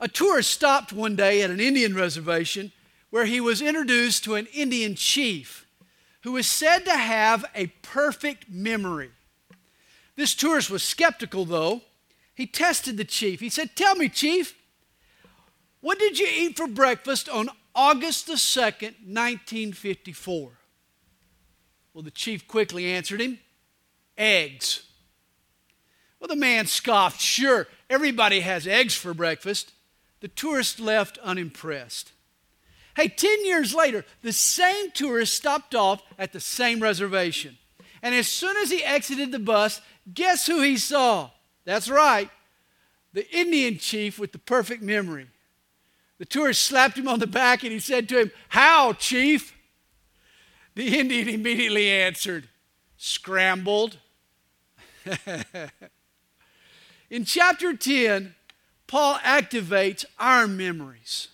A tourist stopped one day at an Indian reservation where he was introduced to an Indian chief who was said to have a perfect memory. This tourist was skeptical, though. He tested the chief. He said, Tell me, chief, what did you eat for breakfast on August the 2nd, 1954? Well, the chief quickly answered him, Eggs. Well, the man scoffed, Sure, everybody has eggs for breakfast. The tourist left unimpressed. Hey, 10 years later, the same tourist stopped off at the same reservation. And as soon as he exited the bus, guess who he saw? That's right, the Indian chief with the perfect memory. The tourist slapped him on the back and he said to him, How, chief? The Indian immediately answered, Scrambled. In chapter 10, Paul activates our memories.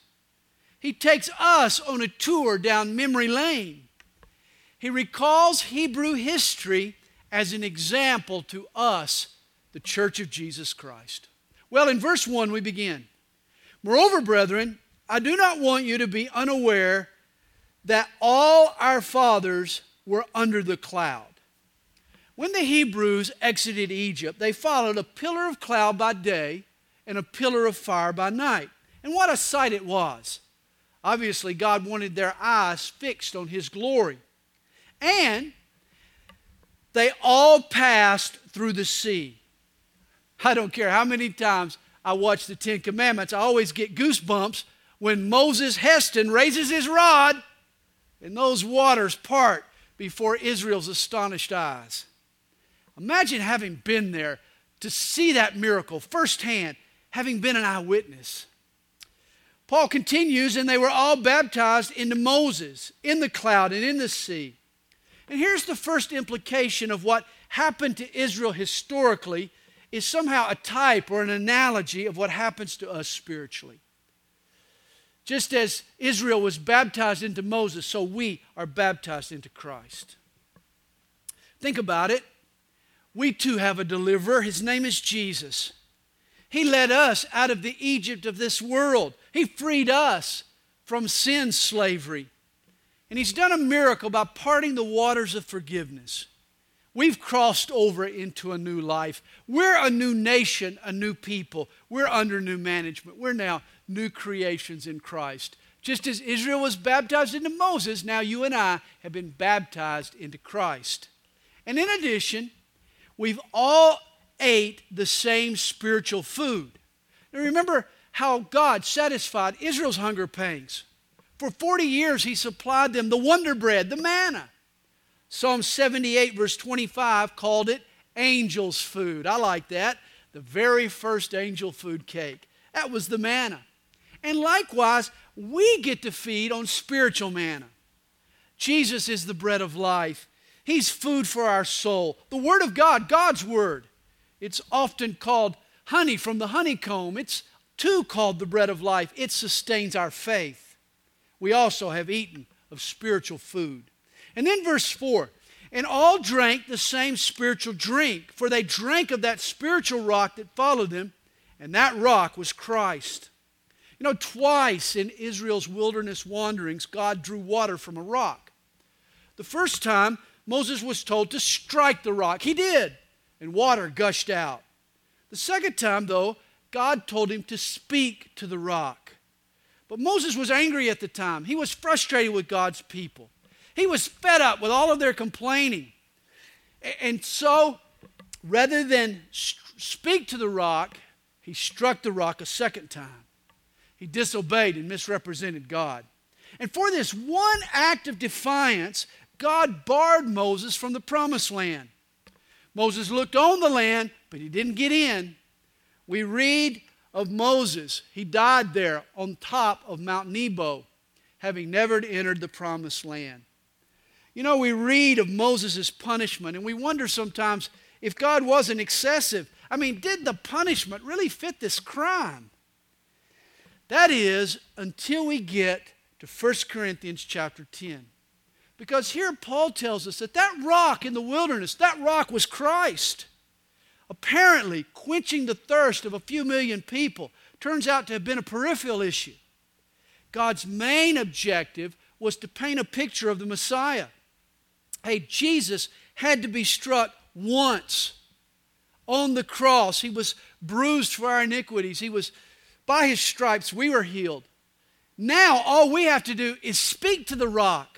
He takes us on a tour down memory lane. He recalls Hebrew history as an example to us, the church of Jesus Christ. Well, in verse 1, we begin. Moreover, brethren, I do not want you to be unaware that all our fathers were under the cloud. When the Hebrews exited Egypt, they followed a pillar of cloud by day and a pillar of fire by night. And what a sight it was! Obviously, God wanted their eyes fixed on His glory. And they all passed through the sea. I don't care how many times I watch the Ten Commandments, I always get goosebumps when Moses Heston raises his rod and those waters part before Israel's astonished eyes. Imagine having been there to see that miracle firsthand, having been an eyewitness. Paul continues, and they were all baptized into Moses in the cloud and in the sea. And here's the first implication of what happened to Israel historically is somehow a type or an analogy of what happens to us spiritually. Just as Israel was baptized into Moses, so we are baptized into Christ. Think about it. We too have a deliverer. His name is Jesus. He led us out of the Egypt of this world. He freed us from sin slavery. And He's done a miracle by parting the waters of forgiveness. We've crossed over into a new life. We're a new nation, a new people. We're under new management. We're now new creations in Christ. Just as Israel was baptized into Moses, now you and I have been baptized into Christ. And in addition, we've all ate the same spiritual food. Now remember how God satisfied Israel's hunger pangs. For 40 years, He supplied them the wonder bread, the manna. Psalm 78, verse 25, called it angel's food. I like that. The very first angel food cake. That was the manna. And likewise, we get to feed on spiritual manna. Jesus is the bread of life. He's food for our soul. The Word of God, God's Word. It's often called honey from the honeycomb. It's too called the bread of life. It sustains our faith. We also have eaten of spiritual food. And then verse 4 and all drank the same spiritual drink, for they drank of that spiritual rock that followed them, and that rock was Christ. You know, twice in Israel's wilderness wanderings, God drew water from a rock. The first time, Moses was told to strike the rock. He did, and water gushed out. The second time, though, God told him to speak to the rock. But Moses was angry at the time. He was frustrated with God's people. He was fed up with all of their complaining. And so, rather than speak to the rock, he struck the rock a second time. He disobeyed and misrepresented God. And for this one act of defiance, God barred Moses from the promised land. Moses looked on the land, but he didn't get in. We read of Moses. He died there on top of Mount Nebo, having never entered the promised land. You know, we read of Moses' punishment, and we wonder sometimes if God wasn't excessive. I mean, did the punishment really fit this crime? That is, until we get to 1 Corinthians chapter 10. Because here Paul tells us that that rock in the wilderness, that rock was Christ. Apparently, quenching the thirst of a few million people turns out to have been a peripheral issue. God's main objective was to paint a picture of the Messiah. Hey, Jesus had to be struck once on the cross. He was bruised for our iniquities. He was by his stripes we were healed. Now all we have to do is speak to the rock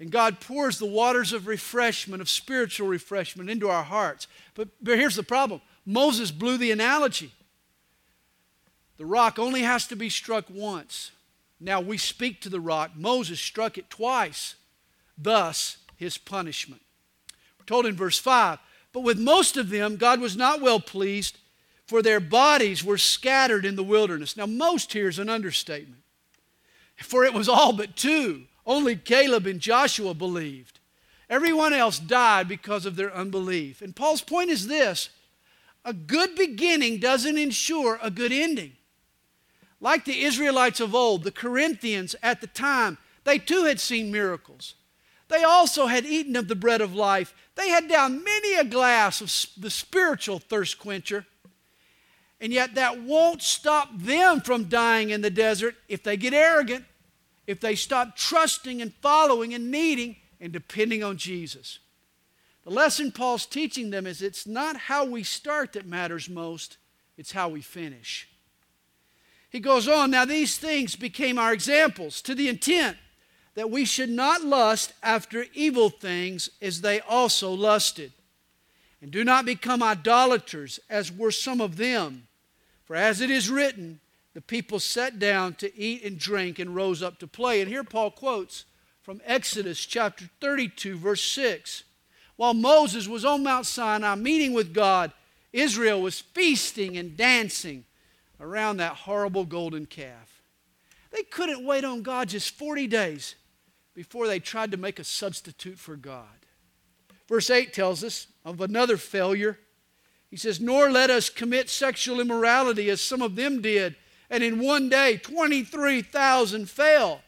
and God pours the waters of refreshment, of spiritual refreshment into our hearts. But, but here's the problem Moses blew the analogy. The rock only has to be struck once. Now we speak to the rock. Moses struck it twice, thus his punishment. We're told in verse 5 But with most of them, God was not well pleased, for their bodies were scattered in the wilderness. Now, most here is an understatement, for it was all but two only Caleb and Joshua believed. Everyone else died because of their unbelief. And Paul's point is this a good beginning doesn't ensure a good ending. Like the Israelites of old, the Corinthians at the time, they too had seen miracles. They also had eaten of the bread of life. They had down many a glass of the spiritual thirst quencher. And yet, that won't stop them from dying in the desert if they get arrogant if they stop trusting and following and needing and depending on Jesus. The lesson Paul's teaching them is it's not how we start that matters most, it's how we finish. He goes on, now these things became our examples to the intent that we should not lust after evil things as they also lusted. And do not become idolaters as were some of them. For as it is written, the people sat down to eat and drink and rose up to play. And here Paul quotes from Exodus chapter 32, verse 6. While Moses was on Mount Sinai meeting with God, Israel was feasting and dancing around that horrible golden calf. They couldn't wait on God just 40 days before they tried to make a substitute for God. Verse 8 tells us of another failure. He says, Nor let us commit sexual immorality as some of them did and in one day 23,000 fell.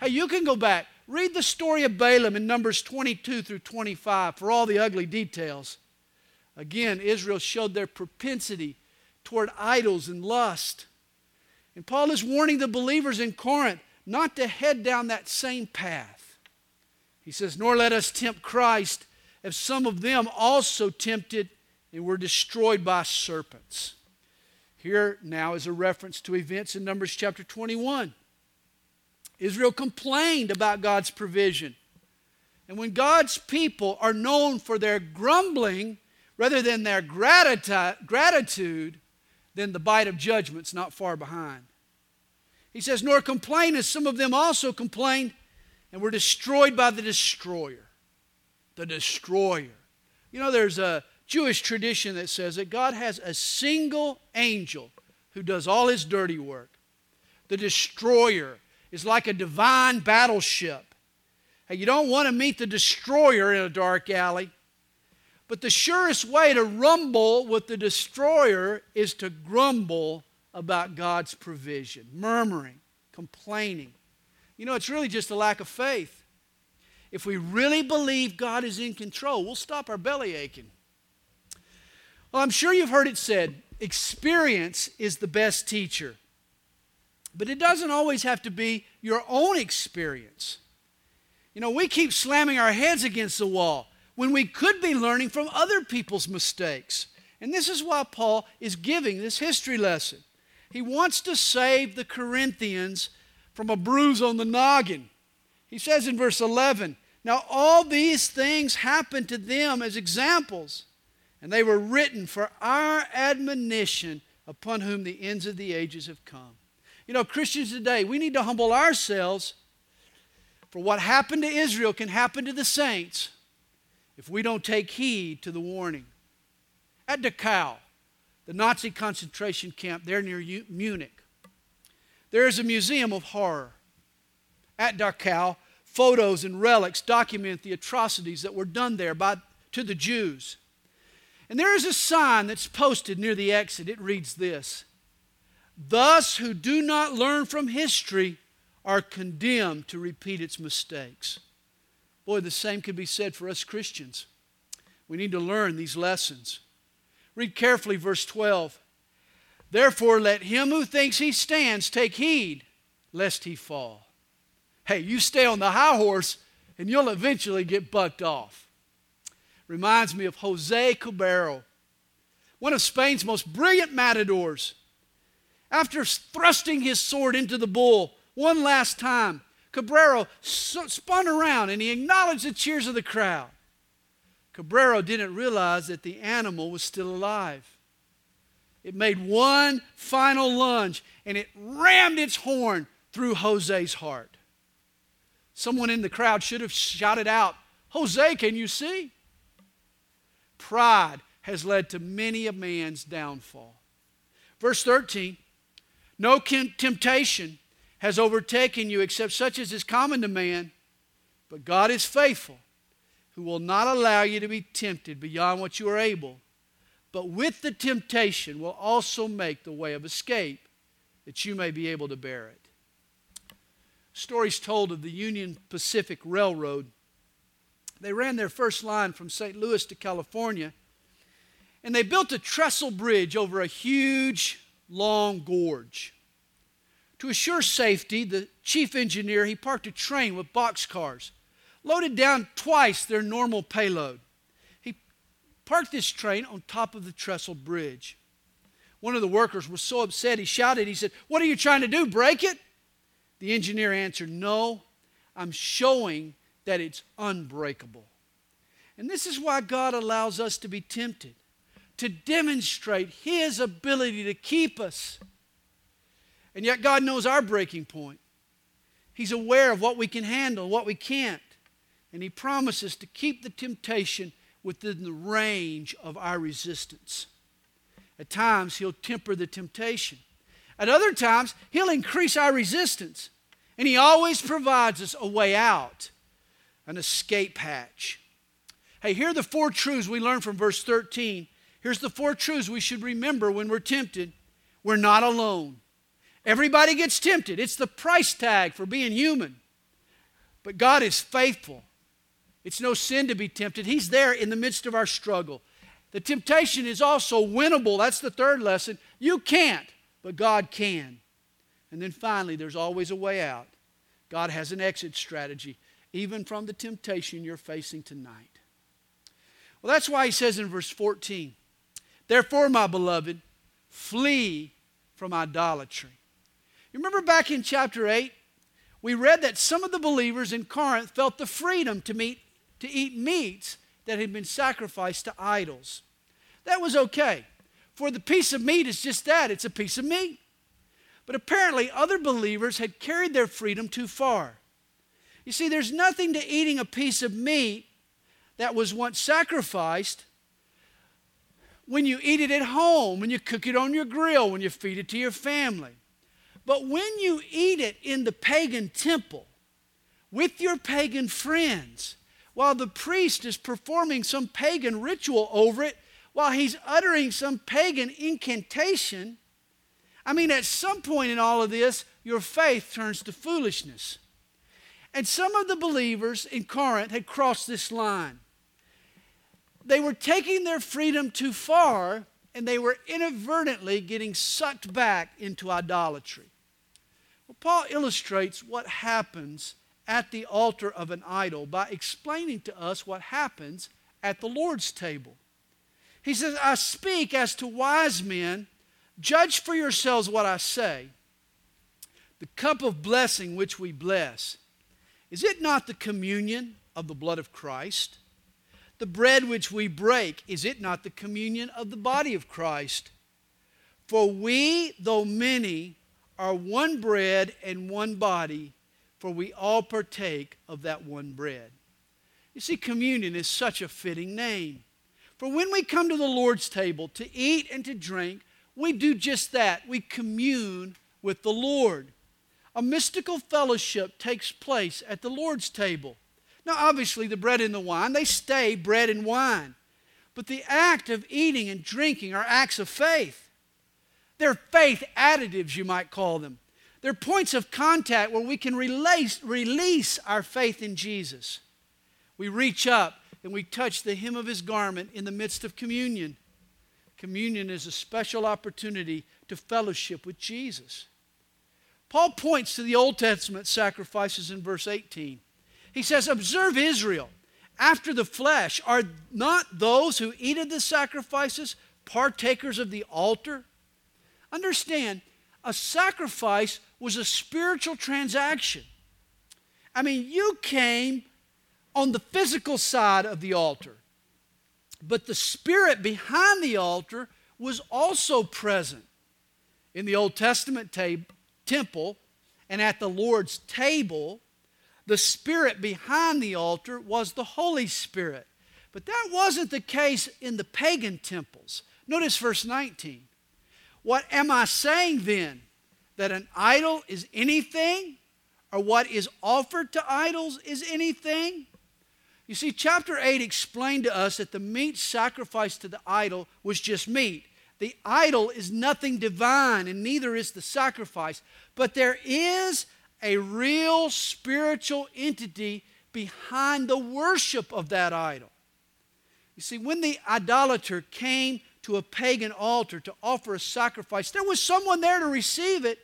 Hey, you can go back. Read the story of Balaam in Numbers 22 through 25 for all the ugly details. Again, Israel showed their propensity toward idols and lust. And Paul is warning the believers in Corinth not to head down that same path. He says, Nor let us tempt Christ, as some of them also tempted and were destroyed by serpents. Here now is a reference to events in Numbers chapter 21. Israel complained about God's provision. And when God's people are known for their grumbling rather than their gratitude, then the bite of judgment's not far behind. He says, Nor complain as some of them also complained and were destroyed by the destroyer. The destroyer. You know, there's a Jewish tradition that says that God has a single angel who does all his dirty work. The destroyer is like a divine battleship. You don't want to meet the destroyer in a dark alley. But the surest way to rumble with the destroyer is to grumble about God's provision, murmuring, complaining. You know, it's really just a lack of faith. If we really believe God is in control, we'll stop our belly aching. Well, I'm sure you've heard it said experience is the best teacher. But it doesn't always have to be your own experience. You know, we keep slamming our heads against the wall when we could be learning from other people's mistakes. And this is why Paul is giving this history lesson. He wants to save the Corinthians from a bruise on the noggin. He says in verse 11, Now all these things happened to them as examples and they were written for our admonition upon whom the ends of the ages have come. You know, Christians today, we need to humble ourselves for what happened to Israel can happen to the saints if we don't take heed to the warning. At Dachau, the Nazi concentration camp there near Munich, there is a museum of horror. At Dachau, photos and relics document the atrocities that were done there by, to the Jews. And there is a sign that's posted near the exit. It reads this Thus, who do not learn from history are condemned to repeat its mistakes. Boy, the same could be said for us Christians. We need to learn these lessons. Read carefully verse 12. Therefore, let him who thinks he stands take heed lest he fall. Hey, you stay on the high horse and you'll eventually get bucked off. Reminds me of Jose Cubero, one of Spain's most brilliant matadors. After thrusting his sword into the bull one last time, Cubero spun around and he acknowledged the cheers of the crowd. Cubero didn't realize that the animal was still alive. It made one final lunge and it rammed its horn through Jose's heart. Someone in the crowd should have shouted out, Jose, can you see? Pride has led to many a man's downfall. Verse 13 No temptation has overtaken you except such as is common to man, but God is faithful, who will not allow you to be tempted beyond what you are able, but with the temptation will also make the way of escape, that you may be able to bear it. Stories told of the Union Pacific Railroad. They ran their first line from St. Louis to California, and they built a trestle bridge over a huge, long gorge. To assure safety, the chief engineer he parked a train with boxcars, loaded down twice their normal payload. He parked this train on top of the trestle bridge. One of the workers was so upset he shouted, he said, What are you trying to do? Break it? The engineer answered, No, I'm showing that it's unbreakable. And this is why God allows us to be tempted, to demonstrate His ability to keep us and yet, God knows our breaking point. He's aware of what we can handle, what we can't. And He promises to keep the temptation within the range of our resistance. At times, He'll temper the temptation. At other times, He'll increase our resistance. And He always provides us a way out, an escape hatch. Hey, here are the four truths we learn from verse 13. Here's the four truths we should remember when we're tempted. We're not alone. Everybody gets tempted. It's the price tag for being human. But God is faithful. It's no sin to be tempted. He's there in the midst of our struggle. The temptation is also winnable. That's the third lesson. You can't, but God can. And then finally, there's always a way out. God has an exit strategy, even from the temptation you're facing tonight. Well, that's why he says in verse 14, Therefore, my beloved, flee from idolatry. You remember back in chapter 8, we read that some of the believers in Corinth felt the freedom to, meet, to eat meats that had been sacrificed to idols. That was okay. For the piece of meat is just that it's a piece of meat. But apparently, other believers had carried their freedom too far. You see, there's nothing to eating a piece of meat that was once sacrificed when you eat it at home, when you cook it on your grill, when you feed it to your family. But when you eat it in the pagan temple with your pagan friends, while the priest is performing some pagan ritual over it, while he's uttering some pagan incantation, I mean, at some point in all of this, your faith turns to foolishness. And some of the believers in Corinth had crossed this line. They were taking their freedom too far, and they were inadvertently getting sucked back into idolatry. Well, Paul illustrates what happens at the altar of an idol by explaining to us what happens at the Lord's table. He says, I speak as to wise men, judge for yourselves what I say. The cup of blessing which we bless, is it not the communion of the blood of Christ? The bread which we break, is it not the communion of the body of Christ? For we, though many, are one bread and one body, for we all partake of that one bread. You see, communion is such a fitting name. For when we come to the Lord's table to eat and to drink, we do just that. We commune with the Lord. A mystical fellowship takes place at the Lord's table. Now, obviously, the bread and the wine, they stay bread and wine. But the act of eating and drinking are acts of faith. They're faith additives, you might call them. They're points of contact where we can release, release our faith in Jesus. We reach up and we touch the hem of his garment in the midst of communion. Communion is a special opportunity to fellowship with Jesus. Paul points to the Old Testament sacrifices in verse 18. He says, Observe Israel. After the flesh, are not those who eat of the sacrifices partakers of the altar? Understand, a sacrifice was a spiritual transaction. I mean, you came on the physical side of the altar, but the spirit behind the altar was also present. In the Old Testament tab- temple and at the Lord's table, the spirit behind the altar was the Holy Spirit. But that wasn't the case in the pagan temples. Notice verse 19. What am I saying then? That an idol is anything? Or what is offered to idols is anything? You see, chapter 8 explained to us that the meat sacrificed to the idol was just meat. The idol is nothing divine, and neither is the sacrifice. But there is a real spiritual entity behind the worship of that idol. You see, when the idolater came to a pagan altar to offer a sacrifice, there was someone there to receive it.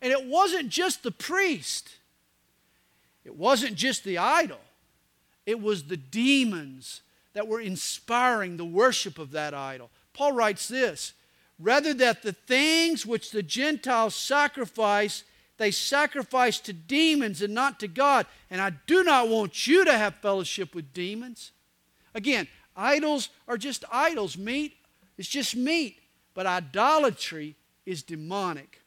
And it wasn't just the priest, it wasn't just the idol, it was the demons that were inspiring the worship of that idol. Paul writes this rather that the things which the Gentiles sacrifice, they sacrifice to demons and not to God. And I do not want you to have fellowship with demons. Again, idols are just idols. Meat is just meat. But idolatry is demonic.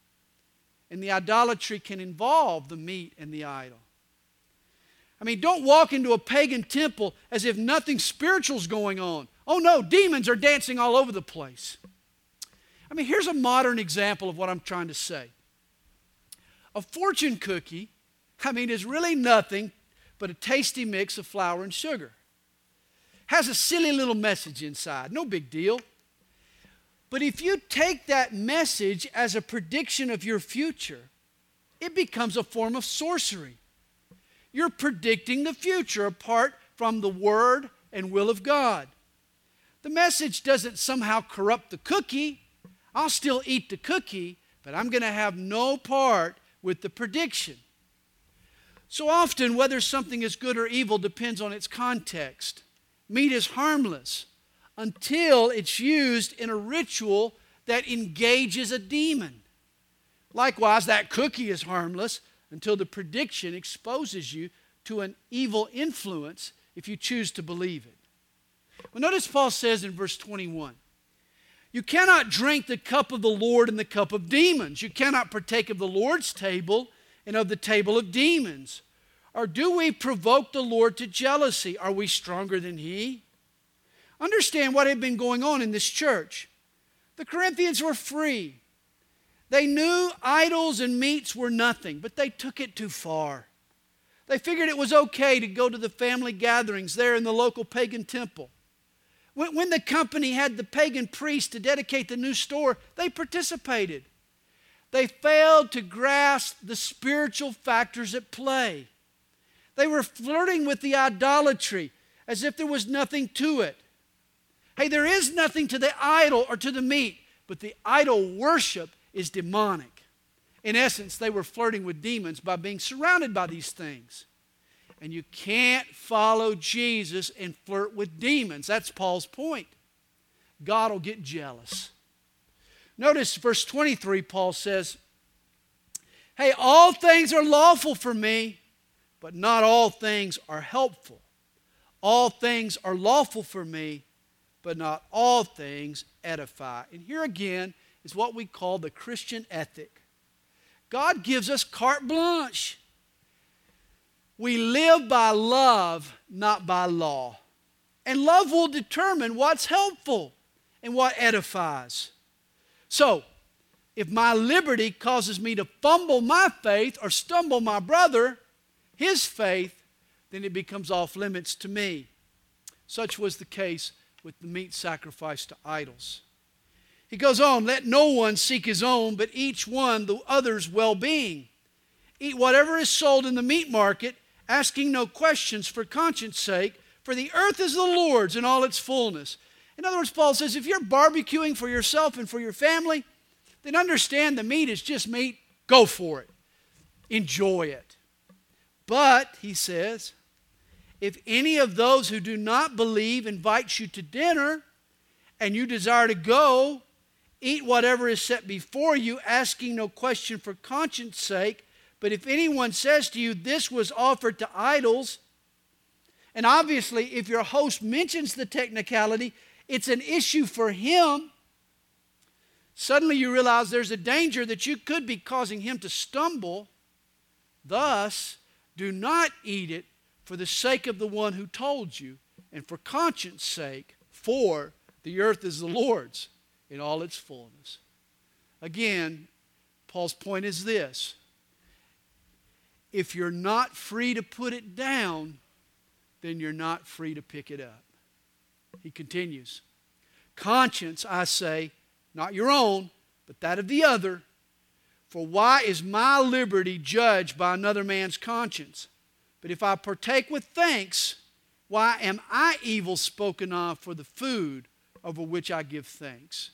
And the idolatry can involve the meat and the idol. I mean, don't walk into a pagan temple as if nothing spiritual is going on. Oh no, demons are dancing all over the place. I mean, here's a modern example of what I'm trying to say. A fortune cookie, I mean, is really nothing but a tasty mix of flour and sugar. Has a silly little message inside, no big deal. But if you take that message as a prediction of your future, it becomes a form of sorcery. You're predicting the future apart from the Word and will of God. The message doesn't somehow corrupt the cookie. I'll still eat the cookie, but I'm going to have no part with the prediction. So often, whether something is good or evil depends on its context. Meat is harmless until it's used in a ritual that engages a demon. Likewise, that cookie is harmless until the prediction exposes you to an evil influence if you choose to believe it. Well, notice Paul says in verse 21 You cannot drink the cup of the Lord and the cup of demons. You cannot partake of the Lord's table and of the table of demons. Or do we provoke the Lord to jealousy? Are we stronger than He? Understand what had been going on in this church. The Corinthians were free. They knew idols and meats were nothing, but they took it too far. They figured it was okay to go to the family gatherings there in the local pagan temple. When, the company had the pagan priest to dedicate the new store, they participated. They failed to grasp the spiritual factors at play. They were flirting with the idolatry as if there was nothing to it. Hey, there is nothing to the idol or to the meat, but the idol worship is demonic. In essence, they were flirting with demons by being surrounded by these things. And you can't follow Jesus and flirt with demons. That's Paul's point. God will get jealous. Notice verse 23, Paul says, Hey, all things are lawful for me, but not all things are helpful. All things are lawful for me, but not all things edify. And here again, is what we call the Christian ethic. God gives us carte blanche. We live by love, not by law. And love will determine what's helpful and what edifies. So, if my liberty causes me to fumble my faith or stumble my brother, his faith, then it becomes off limits to me. Such was the case with the meat sacrifice to idols. He goes on, let no one seek his own, but each one the other's well being. Eat whatever is sold in the meat market, asking no questions for conscience sake, for the earth is the Lord's in all its fullness. In other words, Paul says if you're barbecuing for yourself and for your family, then understand the meat is just meat. Go for it. Enjoy it. But, he says, if any of those who do not believe invites you to dinner and you desire to go, eat whatever is set before you, asking no question for conscience sake. But if anyone says to you, This was offered to idols, and obviously, if your host mentions the technicality, it's an issue for him. Suddenly, you realize there's a danger that you could be causing him to stumble. Thus, do not eat it for the sake of the one who told you, and for conscience sake, for the earth is the Lord's in all its fullness. Again, Paul's point is this if you're not free to put it down, then you're not free to pick it up. He continues Conscience, I say, not your own, but that of the other. For why is my liberty judged by another man's conscience? But if I partake with thanks, why am I evil spoken of for the food over which I give thanks?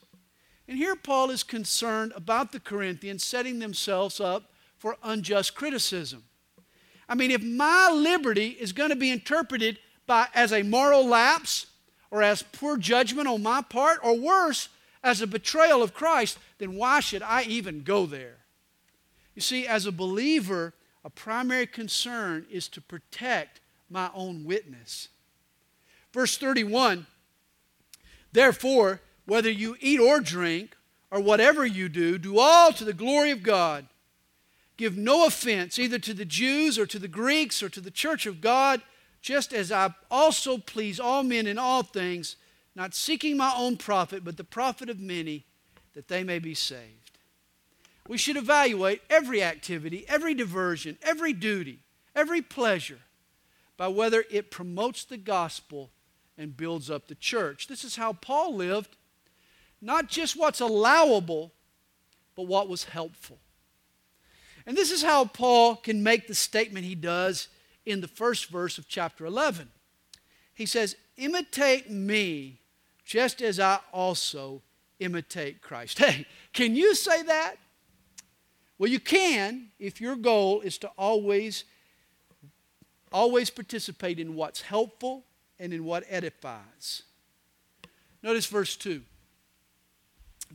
And here Paul is concerned about the Corinthians setting themselves up for unjust criticism. I mean, if my liberty is going to be interpreted by, as a moral lapse or as poor judgment on my part, or worse, as a betrayal of Christ, then why should I even go there? You see, as a believer, a primary concern is to protect my own witness. Verse 31 Therefore, whether you eat or drink, or whatever you do, do all to the glory of God. Give no offense either to the Jews or to the Greeks or to the church of God, just as I also please all men in all things, not seeking my own profit, but the profit of many, that they may be saved. We should evaluate every activity, every diversion, every duty, every pleasure by whether it promotes the gospel and builds up the church. This is how Paul lived. Not just what's allowable, but what was helpful. And this is how Paul can make the statement he does in the first verse of chapter 11. He says, Imitate me just as I also imitate Christ. Hey, can you say that? Well, you can if your goal is to always always participate in what's helpful and in what edifies. Notice verse 2.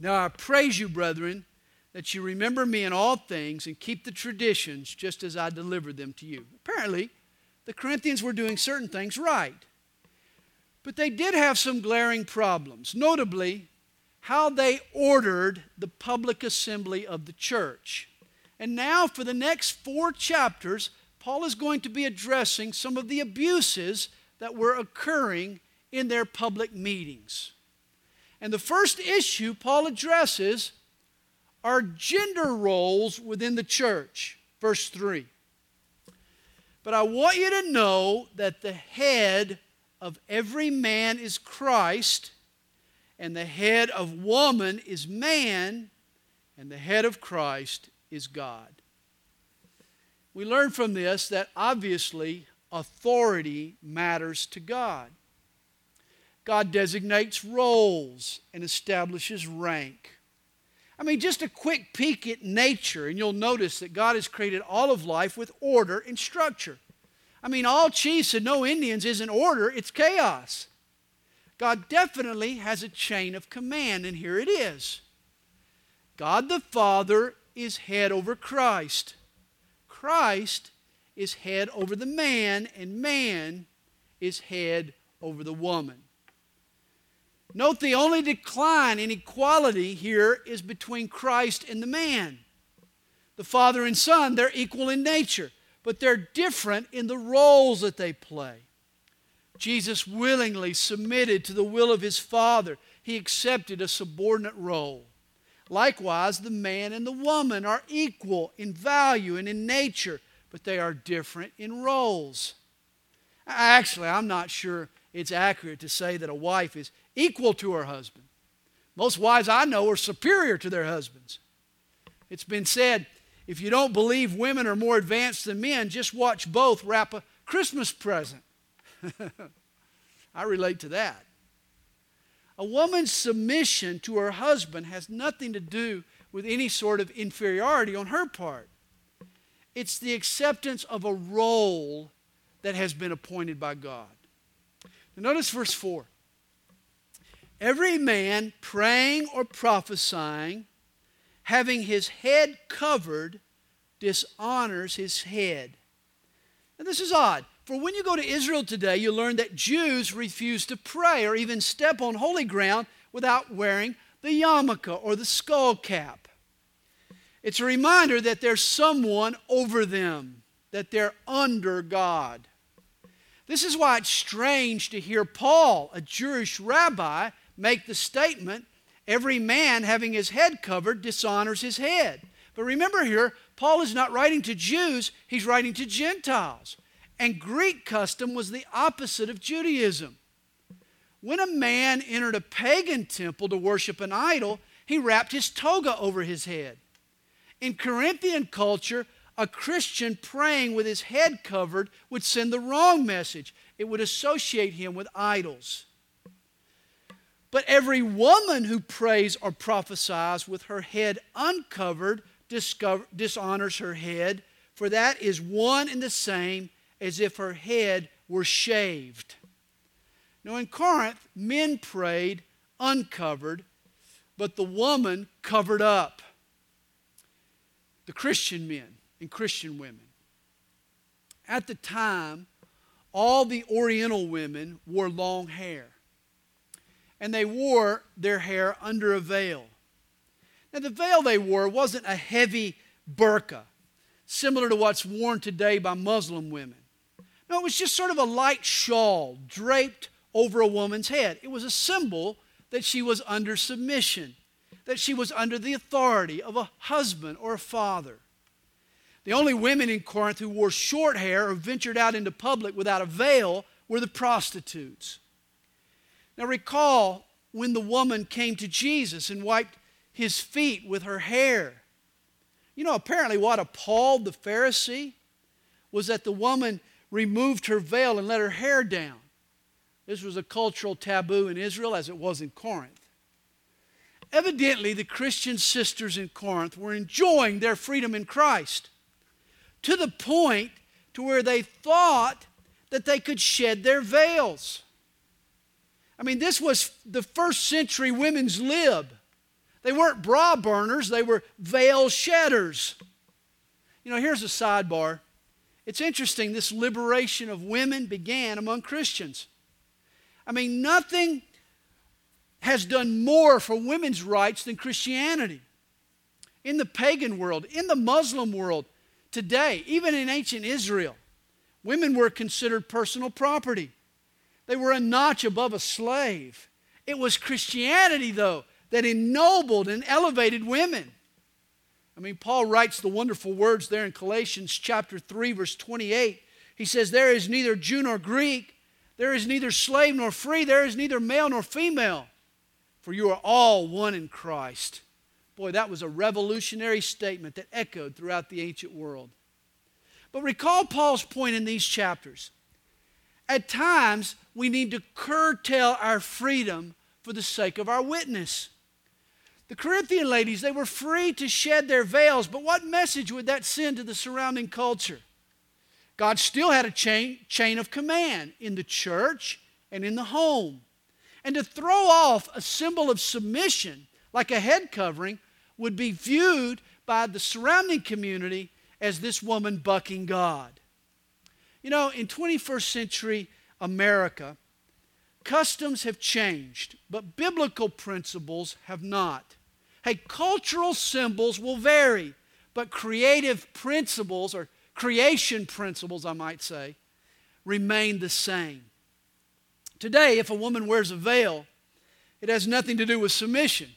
Now I praise you, brethren, that you remember me in all things and keep the traditions just as I delivered them to you. Apparently, the Corinthians were doing certain things right. But they did have some glaring problems, notably, how they ordered the public assembly of the church. And now, for the next four chapters, Paul is going to be addressing some of the abuses that were occurring in their public meetings. And the first issue Paul addresses are gender roles within the church. Verse 3. But I want you to know that the head of every man is Christ, and the head of woman is man, and the head of Christ is God. We learn from this that obviously authority matters to God. God designates roles and establishes rank. I mean, just a quick peek at nature, and you'll notice that God has created all of life with order and structure. I mean, all chiefs and no Indians isn't order, it's chaos. God definitely has a chain of command, and here it is God the Father is head over Christ. Christ is head over the man, and man is head over the woman. Note the only decline in equality here is between Christ and the man. The father and son, they're equal in nature, but they're different in the roles that they play. Jesus willingly submitted to the will of his Father. He accepted a subordinate role. Likewise, the man and the woman are equal in value and in nature, but they are different in roles. Actually, I'm not sure it's accurate to say that a wife is equal to her husband. Most wives I know are superior to their husbands. It's been said if you don't believe women are more advanced than men, just watch both wrap a Christmas present. I relate to that. A woman's submission to her husband has nothing to do with any sort of inferiority on her part. It's the acceptance of a role that has been appointed by God. Now notice verse 4. Every man praying or prophesying, having his head covered, dishonors his head. Now, this is odd. For when you go to Israel today, you learn that Jews refuse to pray or even step on holy ground without wearing the yarmulke or the skull cap. It's a reminder that there's someone over them, that they're under God. This is why it's strange to hear Paul, a Jewish rabbi, make the statement every man having his head covered dishonors his head. But remember here, Paul is not writing to Jews, he's writing to Gentiles. And Greek custom was the opposite of Judaism. When a man entered a pagan temple to worship an idol, he wrapped his toga over his head. In Corinthian culture, a Christian praying with his head covered would send the wrong message. It would associate him with idols. But every woman who prays or prophesies with her head uncovered discover, dishonors her head, for that is one and the same as if her head were shaved. Now, in Corinth, men prayed uncovered, but the woman covered up. The Christian men and Christian women. At the time, all the Oriental women wore long hair. And they wore their hair under a veil. Now, the veil they wore wasn't a heavy burqa, similar to what's worn today by Muslim women. No, it was just sort of a light shawl draped over a woman's head. It was a symbol that she was under submission, that she was under the authority of a husband or a father. The only women in Corinth who wore short hair or ventured out into public without a veil were the prostitutes. Now, recall when the woman came to Jesus and wiped his feet with her hair. You know, apparently, what appalled the Pharisee was that the woman removed her veil and let her hair down. This was a cultural taboo in Israel as it was in Corinth. Evidently, the Christian sisters in Corinth were enjoying their freedom in Christ to the point to where they thought that they could shed their veils. I mean, this was the first century women's lib. They weren't bra burners, they were veil shedders. You know, here's a sidebar. It's interesting, this liberation of women began among Christians. I mean, nothing has done more for women's rights than Christianity. In the pagan world, in the Muslim world, today, even in ancient Israel, women were considered personal property. They were a notch above a slave. It was Christianity, though, that ennobled and elevated women. I mean, Paul writes the wonderful words there in Galatians chapter 3, verse 28. He says, There is neither Jew nor Greek, there is neither slave nor free, there is neither male nor female, for you are all one in Christ. Boy, that was a revolutionary statement that echoed throughout the ancient world. But recall Paul's point in these chapters. At times, we need to curtail our freedom for the sake of our witness. The Corinthian ladies, they were free to shed their veils, but what message would that send to the surrounding culture? God still had a chain, chain of command in the church and in the home. And to throw off a symbol of submission, like a head covering, would be viewed by the surrounding community as this woman bucking God. You know, in 21st century America, customs have changed, but biblical principles have not. Hey, cultural symbols will vary, but creative principles, or creation principles, I might say, remain the same. Today, if a woman wears a veil, it has nothing to do with submission.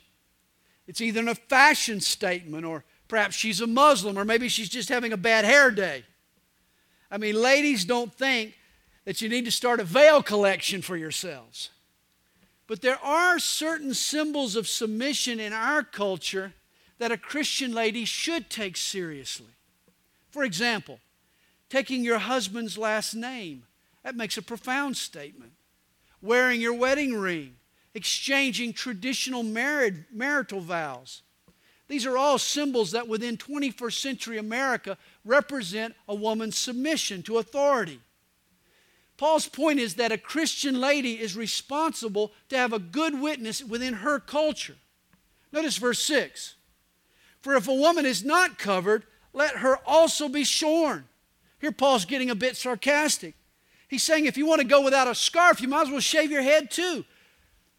It's either a fashion statement or perhaps she's a Muslim or maybe she's just having a bad hair day. I mean, ladies don't think that you need to start a veil collection for yourselves. But there are certain symbols of submission in our culture that a Christian lady should take seriously. For example, taking your husband's last name. That makes a profound statement. Wearing your wedding ring exchanging traditional married, marital vows. These are all symbols that within 21st century America represent a woman's submission to authority. Paul's point is that a Christian lady is responsible to have a good witness within her culture. Notice verse 6 For if a woman is not covered, let her also be shorn. Here, Paul's getting a bit sarcastic. He's saying if you want to go without a scarf, you might as well shave your head too.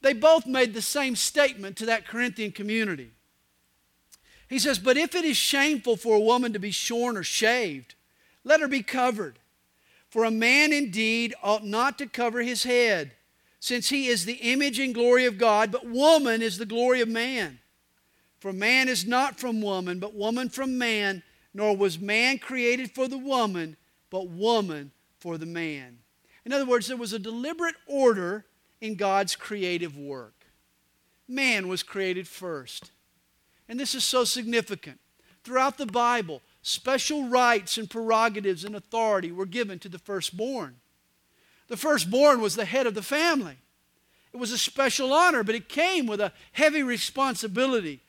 They both made the same statement to that Corinthian community. He says, But if it is shameful for a woman to be shorn or shaved, let her be covered. For a man indeed ought not to cover his head, since he is the image and glory of God, but woman is the glory of man. For man is not from woman, but woman from man, nor was man created for the woman, but woman for the man. In other words, there was a deliberate order in God's creative work. Man was created first. And this is so significant. Throughout the Bible, special rights and prerogatives and authority were given to the firstborn. The firstborn was the head of the family. It was a special honor, but it came with a heavy responsibility.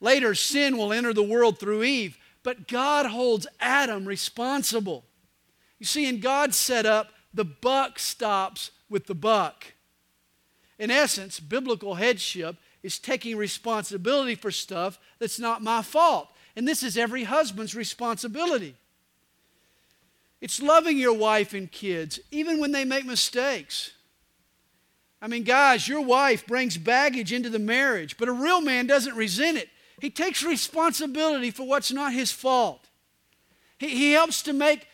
Later, sin will enter the world through Eve, but God holds Adam responsible. You see, in God's setup, the buck stops with the buck. In essence, biblical headship is taking responsibility for stuff that's not my fault. And this is every husband's responsibility. It's loving your wife and kids, even when they make mistakes. I mean, guys, your wife brings baggage into the marriage, but a real man doesn't resent it. He takes responsibility for what's not his fault. He, he helps to make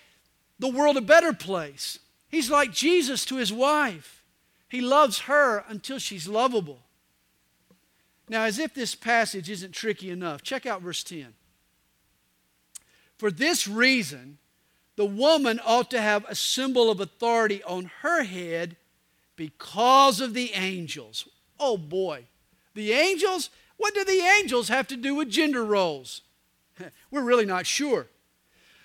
the world a better place. He's like Jesus to his wife. He loves her until she's lovable. Now, as if this passage isn't tricky enough, check out verse 10. For this reason, the woman ought to have a symbol of authority on her head because of the angels. Oh boy, the angels? What do the angels have to do with gender roles? We're really not sure.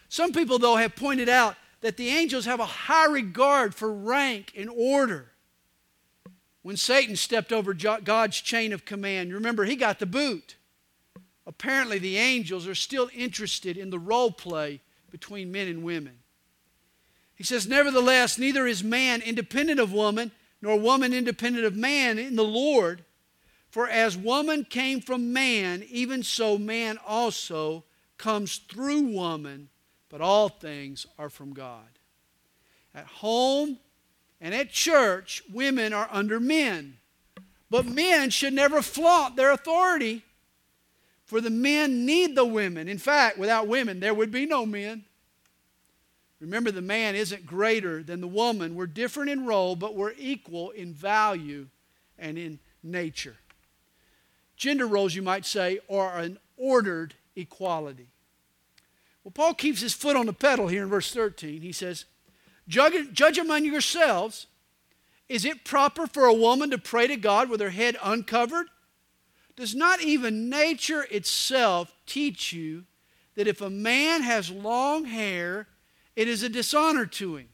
Some people, though, have pointed out that the angels have a high regard for rank and order. When Satan stepped over God's chain of command, remember, he got the boot. Apparently, the angels are still interested in the role play between men and women. He says, Nevertheless, neither is man independent of woman, nor woman independent of man in the Lord. For as woman came from man, even so man also comes through woman, but all things are from God. At home, and at church, women are under men. But men should never flaunt their authority, for the men need the women. In fact, without women, there would be no men. Remember, the man isn't greater than the woman. We're different in role, but we're equal in value and in nature. Gender roles, you might say, are an ordered equality. Well, Paul keeps his foot on the pedal here in verse 13. He says, Judge, judge among yourselves. Is it proper for a woman to pray to God with her head uncovered? Does not even nature itself teach you that if a man has long hair, it is a dishonor to him?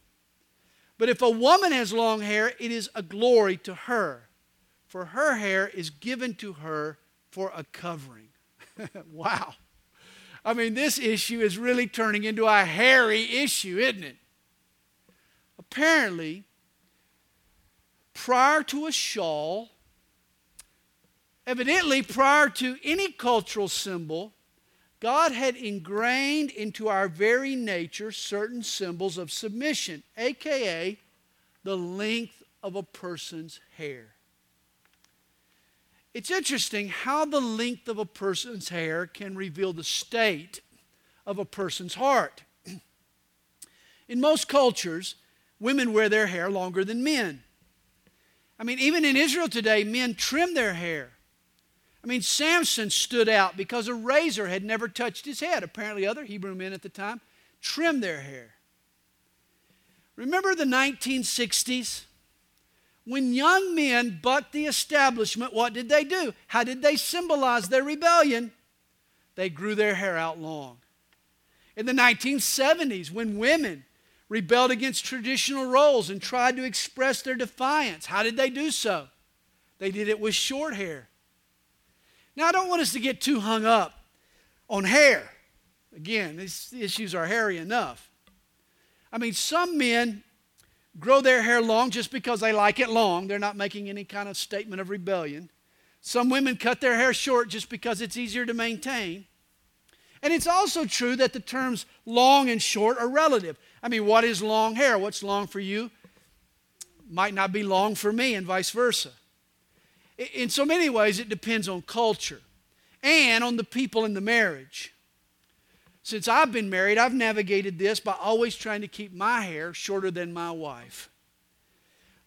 But if a woman has long hair, it is a glory to her, for her hair is given to her for a covering. wow. I mean, this issue is really turning into a hairy issue, isn't it? Apparently, prior to a shawl, evidently prior to any cultural symbol, God had ingrained into our very nature certain symbols of submission, aka the length of a person's hair. It's interesting how the length of a person's hair can reveal the state of a person's heart. In most cultures, women wear their hair longer than men. I mean, even in Israel today, men trim their hair. I mean, Samson stood out because a razor had never touched his head. Apparently, other Hebrew men at the time trimmed their hair. Remember the 1960s? When young men bucked the establishment, what did they do? How did they symbolize their rebellion? They grew their hair out long. In the 1970s, when women rebelled against traditional roles and tried to express their defiance. How did they do so? They did it with short hair. Now, I don't want us to get too hung up on hair. Again, these issues are hairy enough. I mean, some men grow their hair long just because they like it long. They're not making any kind of statement of rebellion. Some women cut their hair short just because it's easier to maintain. And it's also true that the terms long and short are relative. I mean, what is long hair? What's long for you might not be long for me, and vice versa. In so many ways, it depends on culture and on the people in the marriage. Since I've been married, I've navigated this by always trying to keep my hair shorter than my wife.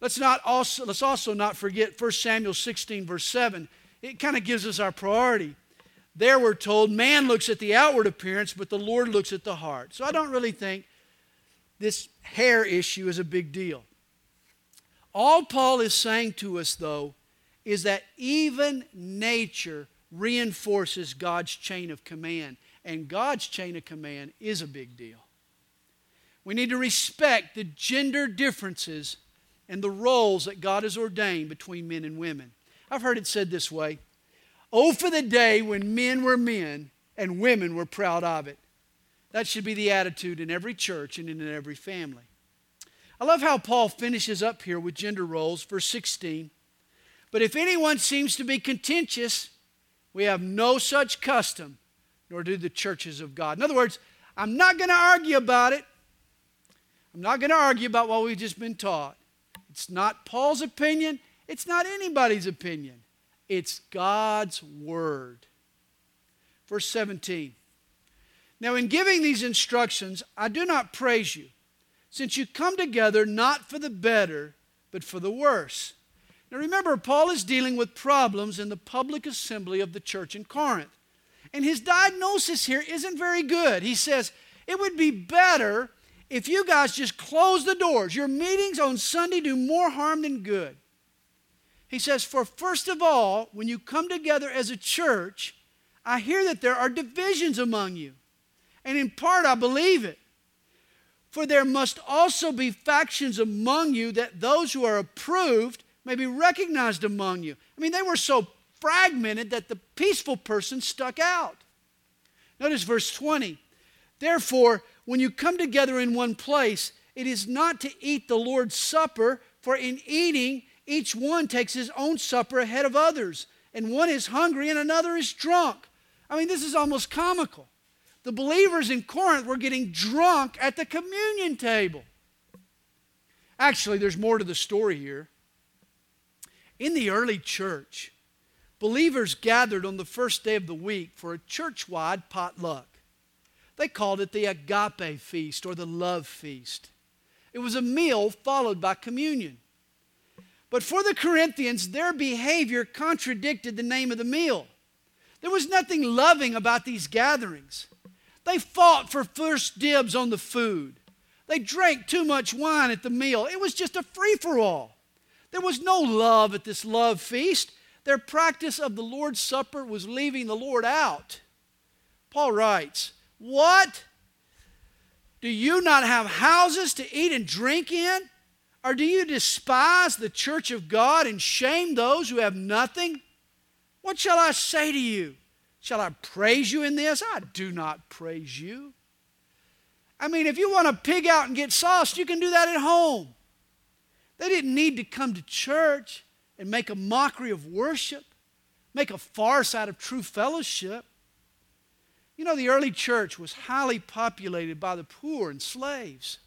Let's, not also, let's also not forget 1 Samuel 16, verse 7. It kind of gives us our priority. There we're told, man looks at the outward appearance, but the Lord looks at the heart. So I don't really think this hair issue is a big deal. All Paul is saying to us, though, is that even nature reinforces God's chain of command. And God's chain of command is a big deal. We need to respect the gender differences and the roles that God has ordained between men and women. I've heard it said this way Oh, for the day when men were men and women were proud of it. That should be the attitude in every church and in every family. I love how Paul finishes up here with gender roles, verse 16. But if anyone seems to be contentious, we have no such custom, nor do the churches of God. In other words, I'm not going to argue about it. I'm not going to argue about what we've just been taught. It's not Paul's opinion, it's not anybody's opinion. It's God's word. Verse 17. Now, in giving these instructions, I do not praise you, since you come together not for the better, but for the worse. Now remember, Paul is dealing with problems in the public assembly of the church in Corinth. And his diagnosis here isn't very good. He says, It would be better if you guys just close the doors. Your meetings on Sunday do more harm than good. He says, For first of all, when you come together as a church, I hear that there are divisions among you. And in part, I believe it. For there must also be factions among you that those who are approved may be recognized among you. I mean, they were so fragmented that the peaceful person stuck out. Notice verse 20. Therefore, when you come together in one place, it is not to eat the Lord's Supper, for in eating, each one takes his own supper ahead of others, and one is hungry and another is drunk. I mean, this is almost comical. The believers in Corinth were getting drunk at the communion table. Actually, there's more to the story here. In the early church, believers gathered on the first day of the week for a church wide potluck. They called it the agape feast or the love feast. It was a meal followed by communion. But for the Corinthians, their behavior contradicted the name of the meal. There was nothing loving about these gatherings. They fought for first dibs on the food. They drank too much wine at the meal. It was just a free for all. There was no love at this love feast. Their practice of the Lord's Supper was leaving the Lord out. Paul writes, What? Do you not have houses to eat and drink in? Or do you despise the church of God and shame those who have nothing? What shall I say to you? Shall I praise you in this? I do not praise you. I mean, if you want to pig out and get sauced, you can do that at home. They didn't need to come to church and make a mockery of worship, make a farce out of true fellowship. You know, the early church was highly populated by the poor and slaves.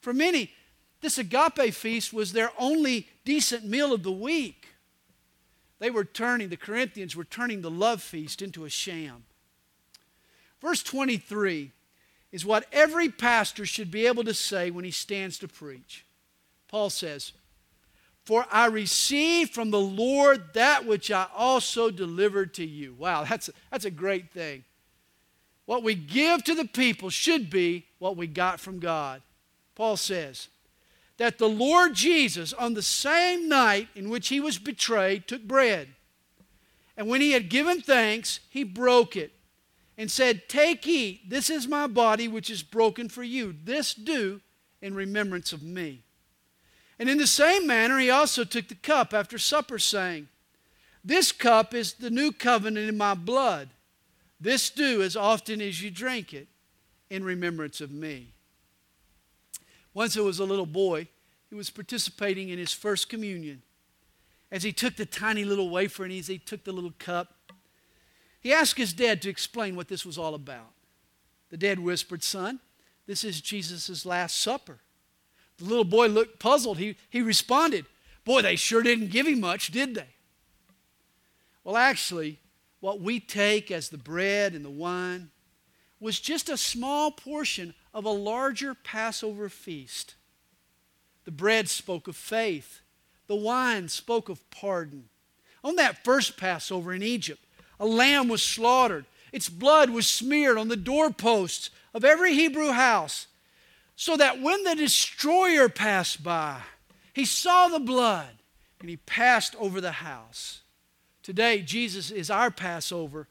For many, this agape feast was their only decent meal of the week. They were turning, the Corinthians were turning the love feast into a sham. Verse 23 is what every pastor should be able to say when he stands to preach. Paul says, For I received from the Lord that which I also delivered to you. Wow, that's a, that's a great thing. What we give to the people should be what we got from God. Paul says that the Lord Jesus, on the same night in which he was betrayed, took bread. And when he had given thanks, he broke it and said, Take, eat, this is my body which is broken for you. This do in remembrance of me. And in the same manner, he also took the cup after supper, saying, This cup is the new covenant in my blood. This do as often as you drink it in remembrance of me. Once there was a little boy he was participating in his first communion. As he took the tiny little wafer and as he took the little cup, he asked his dad to explain what this was all about. The dad whispered, Son, this is Jesus' Last Supper. The little boy looked puzzled. He, he responded, Boy, they sure didn't give him much, did they? Well, actually, what we take as the bread and the wine was just a small portion of a larger Passover feast. The bread spoke of faith, the wine spoke of pardon. On that first Passover in Egypt, a lamb was slaughtered. Its blood was smeared on the doorposts of every Hebrew house, so that when the destroyer passed by, he saw the blood and he passed over the house. Today, Jesus is our Passover.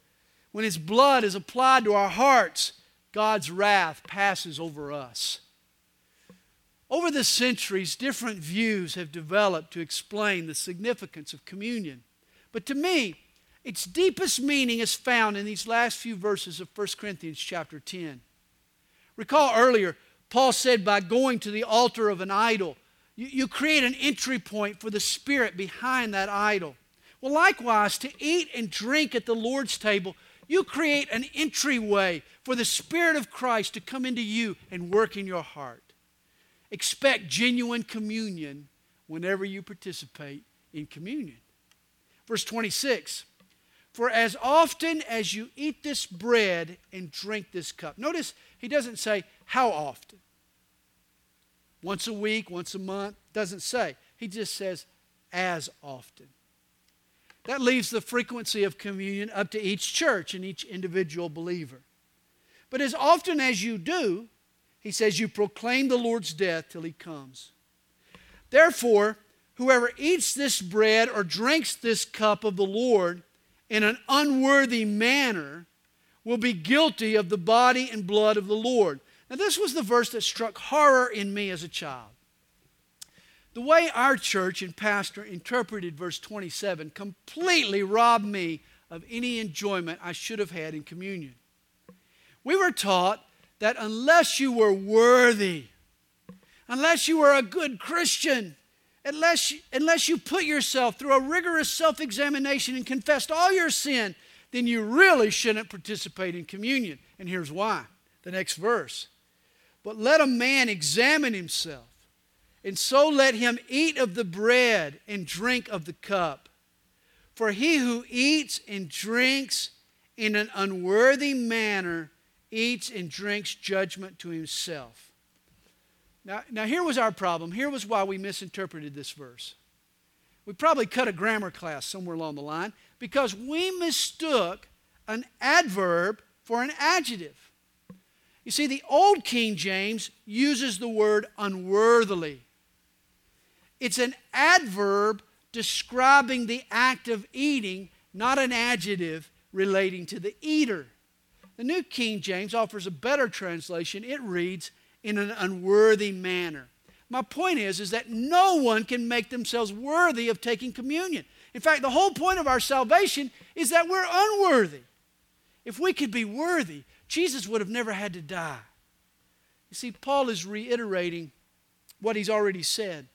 When his blood is applied to our hearts, God's wrath passes over us. Over the centuries, different views have developed to explain the significance of communion. But to me, its deepest meaning is found in these last few verses of 1 Corinthians chapter 10. Recall earlier, Paul said by going to the altar of an idol, you, you create an entry point for the spirit behind that idol. Well, likewise, to eat and drink at the Lord's table, you create an entryway for the Spirit of Christ to come into you and work in your heart. Expect genuine communion whenever you participate in communion. Verse 26 For as often as you eat this bread and drink this cup. Notice he doesn't say how often. Once a week, once a month, doesn't say. He just says as often. That leaves the frequency of communion up to each church and each individual believer. But as often as you do, he says, You proclaim the Lord's death till he comes. Therefore, whoever eats this bread or drinks this cup of the Lord in an unworthy manner will be guilty of the body and blood of the Lord. Now, this was the verse that struck horror in me as a child. The way our church and pastor interpreted verse 27 completely robbed me of any enjoyment I should have had in communion. We were taught that unless you were worthy, unless you were a good Christian, unless you, unless you put yourself through a rigorous self examination and confessed all your sin, then you really shouldn't participate in communion. And here's why the next verse. But let a man examine himself, and so let him eat of the bread and drink of the cup. For he who eats and drinks in an unworthy manner eats and drinks judgment to himself. Now, now, here was our problem. Here was why we misinterpreted this verse. We probably cut a grammar class somewhere along the line because we mistook an adverb for an adjective. You see, the Old King James uses the word unworthily. It's an adverb describing the act of eating, not an adjective relating to the eater. The New King James offers a better translation. It reads, in an unworthy manner. My point is, is that no one can make themselves worthy of taking communion. In fact, the whole point of our salvation is that we're unworthy. If we could be worthy, Jesus would have never had to die. You see, Paul is reiterating what he's already said.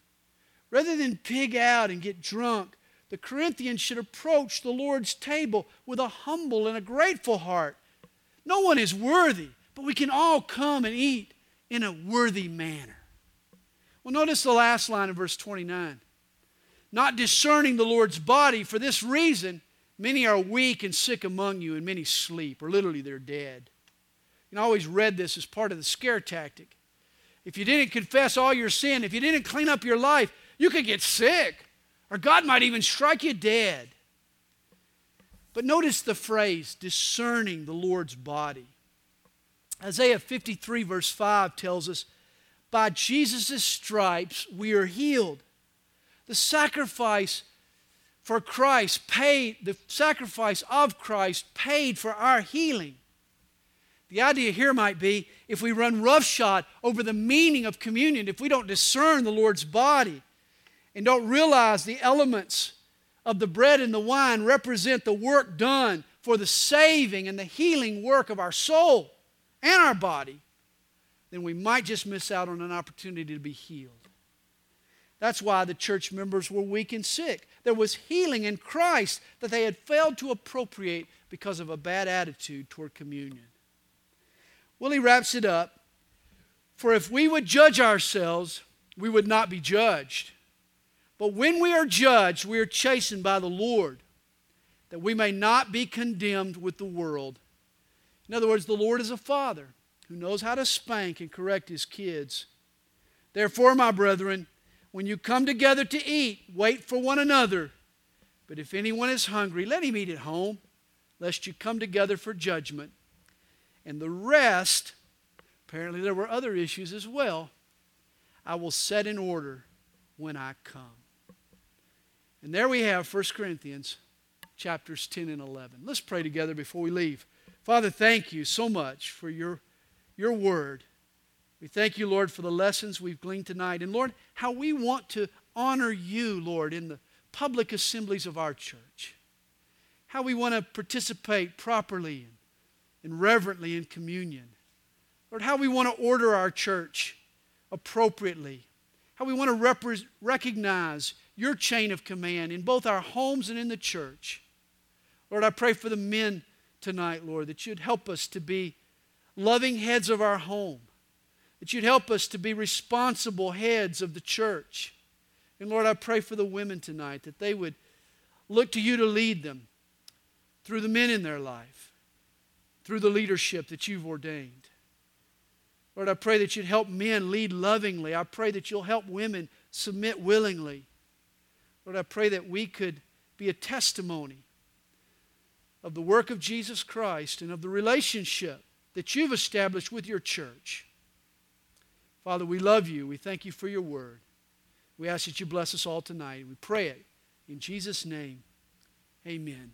Rather than pig out and get drunk, the Corinthians should approach the Lord's table with a humble and a grateful heart no one is worthy, but we can all come and eat in a worthy manner. Well, notice the last line of verse 29. Not discerning the Lord's body, for this reason, many are weak and sick among you, and many sleep, or literally they're dead. And I always read this as part of the scare tactic. If you didn't confess all your sin, if you didn't clean up your life, you could get sick, or God might even strike you dead. But notice the phrase, discerning the Lord's body. Isaiah 53, verse 5 tells us, By Jesus' stripes we are healed. The sacrifice for Christ paid, the sacrifice of Christ paid for our healing. The idea here might be if we run roughshod over the meaning of communion, if we don't discern the Lord's body and don't realize the elements of the bread and the wine represent the work done for the saving and the healing work of our soul and our body, then we might just miss out on an opportunity to be healed. That's why the church members were weak and sick. There was healing in Christ that they had failed to appropriate because of a bad attitude toward communion. Well, he wraps it up. For if we would judge ourselves, we would not be judged. But when we are judged, we are chastened by the Lord, that we may not be condemned with the world. In other words, the Lord is a father who knows how to spank and correct his kids. Therefore, my brethren, when you come together to eat, wait for one another. But if anyone is hungry, let him eat at home, lest you come together for judgment. And the rest, apparently there were other issues as well, I will set in order when I come. And there we have 1 Corinthians chapters 10 and 11. Let's pray together before we leave. Father, thank you so much for your, your word. We thank you, Lord, for the lessons we've gleaned tonight. And Lord, how we want to honor you, Lord, in the public assemblies of our church. How we want to participate properly and reverently in communion. Lord, how we want to order our church appropriately. How we want to repre- recognize your chain of command in both our homes and in the church. Lord, I pray for the men tonight, Lord, that you'd help us to be loving heads of our home that you'd help us to be responsible heads of the church. And Lord, I pray for the women tonight that they would look to you to lead them through the men in their life, through the leadership that you've ordained. Lord, I pray that you'd help men lead lovingly. I pray that you'll help women submit willingly. Lord, I pray that we could be a testimony of the work of Jesus Christ and of the relationship that you've established with your church. Father, we love you. We thank you for your word. We ask that you bless us all tonight. We pray it in Jesus' name. Amen.